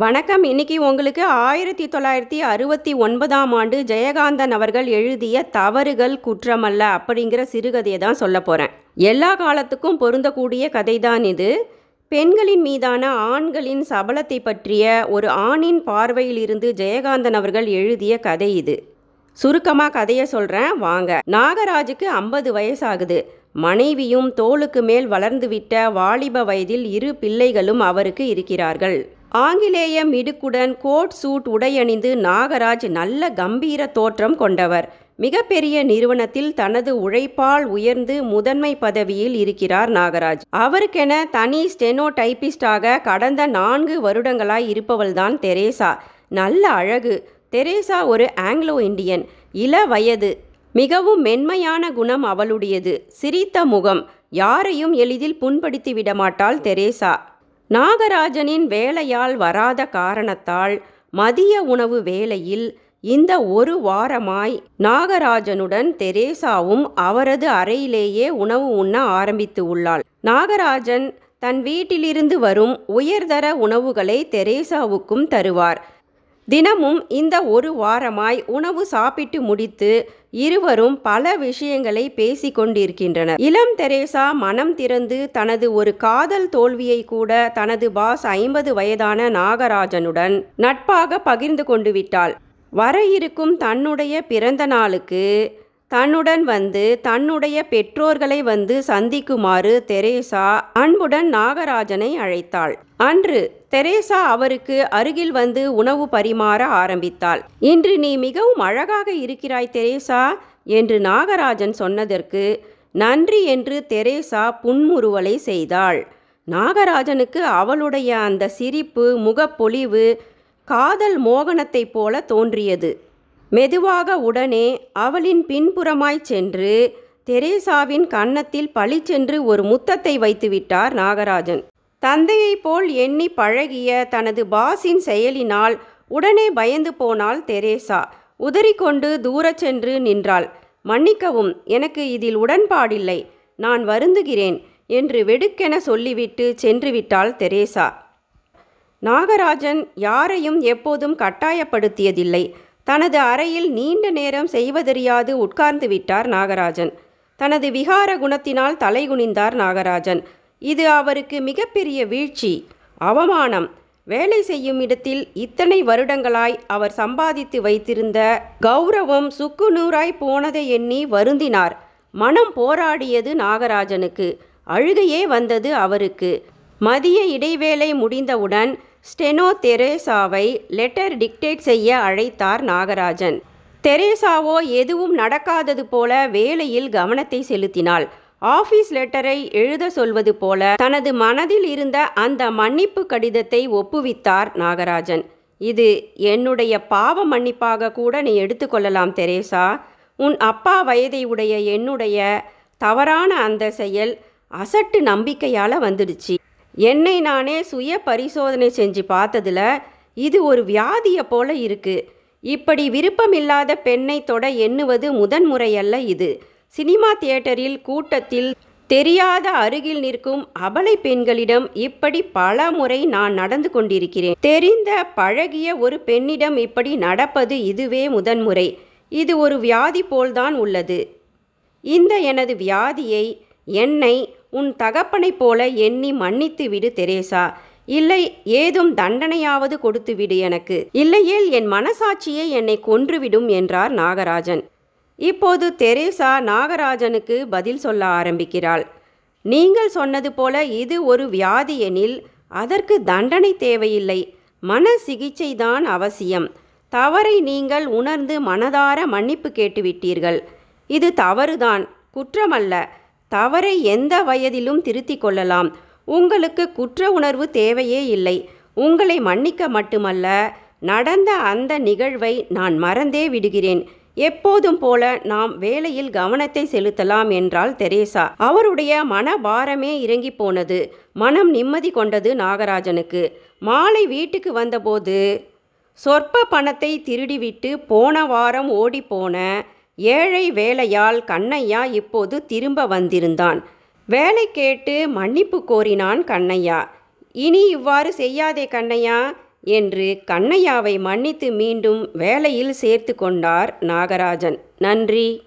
வணக்கம். இன்னைக்கு உங்களுக்கு ஆயிரத்தி தொள்ளாயிரத்தி அறுபத்தி ஒன்பதாம் ஆண்டு ஜெயகாந்தன் அவர்கள் எழுதிய தவறுகள் குற்றமல்ல அப்படிங்கிற சிறுகதையை தான் சொல்ல போகிறேன் எல்லா காலத்துக்கும் பொருந்தக்கூடிய கதை தான் இது. பெண்களின் மீதான ஆண்களின் சபலத்தை பற்றிய ஒரு ஆணின் பார்வையிலிருந்து ஜெயகாந்தன் அவர்கள் எழுதிய கதை இது. சுருக்கமாக கதையை சொல்கிறேன் வாங்க. நாகராஜுக்கு ஐம்பது வயசாகுது. மனைவியும் தோளுக்கு மேல் வளர்ந்துவிட்ட வாலிப வயதில் இரு பிள்ளைகளும் அவருக்கு இருக்கிறார்கள். ஆங்கிலேய மிடுக்குடன் கோட் சூட் உடையணிந்து நாகராஜ் நல்ல கம்பீர தோற்றம் கொண்டவர். மிகப்பெரிய நிறுவனத்தில் தனது உழைப்பால் உயர்ந்து முதன்மை பதவியில் இருக்கிறார் நாகராஜ். அவருக்கென தனி ஸ்டெனோ டைப்பிஸ்டாக கடந்த நான்கு வருடங்களாய் இருப்பவள்தான் தெரேசா. நல்ல அழகு. தெரேசா ஒரு ஆங்கிலோ இந்தியன். இள வயது. மிகவும் மென்மையான குணம் அவளுடையது. சிரித்த முகம். யாரையும் எளிதில் புண்படுத்தி விடமாட்டாள் தெரேசா. நாகராஜனின் வேலையால் வராத காரணத்தால் மதிய உணவு வேளையில் இந்த ஒரு வாரமாய் நாகராஜனுடன் தெரேசாவும் அவரது அறையிலேயே உணவு உண்ண ஆரம்பித்து உள்ளாள். நாகராஜன் தன் வீட்டிலிருந்து வரும் உயர்தர உணவுகளை தெரேசாவுக்கும் தருவார். தினமும் இந்த ஒரு வாரமாய் உணவு சாப்பிட்டு முடித்து இருவரும் பல விஷயங்களை பேசி கொண்டிருக்கின்றனர் இளம் தெரேசா மனம் திறந்து தனது ஒரு காதல் தோல்வியை கூட தனது பாஸ் ஐம்பது வயதான நாகராஜனுடன் நட்பாக பகிர்ந்து கொண்டு விட்டாள். வர இருக்கும் தன்னுடைய பிறந்த நாளுக்கு தன்னுடன் வந்து தன்னுடைய பெற்றோர்களை வந்து சந்திக்குமாறு தெரேசா அன்புடன் நாகராஜனை அழைத்தாள். அன்று தெரேசா அவருக்கு அருகில் வந்து உணவு பரிமாற ஆரம்பித்தாள். இன்று நீ மிகவும் அழகாக இருக்கிறாய் தெரேசா என்று நாகராஜன் சொன்னதற்கு நன்றி என்று தெரேசா புன்முறுவலை செய்தாள். நாகராஜனுக்கு அவளுடைய அந்த சிரிப்பு முகப்பொலிவு காதல் மோகனத்தைப் போல தோன்றியது. மெதுவாக உடனே அவளின் பின்புறமாய் சென்று தெரேசாவின் கன்னத்தில் பளிச்சென்று ஒரு முத்தத்தை வைத்துவிட்டார் நாகராஜன். தந்தையைப் போல் எண்ணி பழகிய தனது பாஸின் செயலினால் உடனே பயந்து போனாள் தெரேசா. உதறிக்கொண்டு தூரச் சென்று நின்றாள். மன்னிக்கவும் எனக்கு இதில் உடன்பாடில்லை. நான் வருந்துகிறேன் என்று வெடுக்கென சொல்லிவிட்டு சென்றுவிட்டாள் தெரேசா. நாகராஜன் யாரையும் எப்போதும் கட்டாயப்படுத்தியதில்லை. தனது அறையில் நீண்ட நேரம் செய்வதறியாது உட்கார்ந்து விட்டார் நாகராஜன். தனது விகார குணத்தினால் தலைகுனிந்தார் நாகராஜன். இது அவருக்கு மிகப்பெரிய வீழ்ச்சி அவமானம். வேலை செய்யும் இடத்தில் இத்தனை வருடங்களாய் அவர் சம்பாதித்து வைத்திருந்த கௌரவம் சுக்கு நூறாய் போனதை எண்ணி வருந்தினார். மனம் போராடியது நாகராஜனுக்கு அழுகையே வந்தது அவருக்கு. மதிய இடைவேளை முடிந்தவுடன் ஸ்டெனோ தெரேசாவை லெட்டர் டிக்டேட் செய்ய அழைத்தார் நாகராஜன். தெரேசாவோ எதுவும் நடக்காதது போல வேலையில் கவனத்தை செலுத்தினாள். ஆபீஸ் லெட்டரை எழுத சொல்வது போல தனது மனதில் இருந்த அந்த மன்னிப்பு கடிதத்தை ஒப்புவித்தார் நாகராஜன். இது என்னுடைய பாவ மன்னிப்பாக கூட நீ எடுத்துக்கொள்ளலாம் தெரேசா. உன் அப்பா வயதை உடைய என்னுடைய தவறான அந்த செயல் அசட்டு நம்பிக்கையால் வந்துடுச்சு. என்னை நானே சுய பரிசோதனை செஞ்சு பார்த்ததுல இது ஒரு வியாதியை போல இருக்கு. இப்படி விருப்பமில்லாத பெண்ணை தொட எண்ணுவது முதன்முறையல்ல இது. சினிமா தியேட்டரில் கூட்டத்தில் தெரியாத அருகில் நிற்கும் அபலை பெண்களிடம் இப்படி பல முறை நான் நடந்து கொண்டிருக்கிறேன். தெரிந்த பழகிய ஒரு பெண்ணிடம் இப்படி நடப்பது இதுவே முதன்முறை. இது ஒரு வியாதி போல்தான் உள்ளது. இந்த எனது வியாதியை என்னை உன் தகப்பனைப் போல எண்ணி மன்னித்து விடு தெரேசா. இல்லை ஏதும் தண்டனையாவது கொடுத்து விடு எனக்கு. இல்லையேல் என் மனசாட்சியே என்னை கொன்றுவிடும் என்றார் நாகராஜன். இப்போது தெரேசா நாகராஜனுக்கு பதில் சொல்ல ஆரம்பிக்கிறாள். நீங்கள் சொன்னது போல இது ஒரு வியாதி எனில் அதற்கு தண்டனை தேவையில்லை. மன சிகிச்சைதான் அவசியம். தவறை நீங்கள் உணர்ந்து மனதார மன்னிப்பு கேட்டுவிட்டீர்கள். இது தவறுதான். குற்றமல்ல. தவறை எந்த வயதிலும் திருத்திக் கொள்ளலாம். உங்களுக்கு குற்ற உணர்வு தேவையே இல்லை. உங்களை மன்னிக்க மட்டுமல்ல. நடந்த அந்த நிகழ்வை நான் மறந்தே விடுகிறேன். எப்போதும் போல நாம் வேலையில் கவனத்தை செலுத்தலாம் என்றாள் தெரேசா. அவருடைய மனபாரமே இறங்கி போனது. மனம் நிம்மதி கொண்டது நாகராஜனுக்கு. மாலை வீட்டுக்கு வந்தபோது சொற்ப பணத்தை திருடிவிட்டு போன வாரம் ஓடிப்போன ஏழை வேலையால் கண்ணையா இப்போது திரும்ப வந்திருந்தான். வேலை கேட்டு மன்னிப்பு கோரினான் கண்ணையா. இனி இவ்வாறு செய்யாதே கண்ணையா. என்று கண்ணையாவை மன்னித்து மீண்டும் வேலையில் சேர்த்து கொண்டார் நாகராஜன். நன்றி.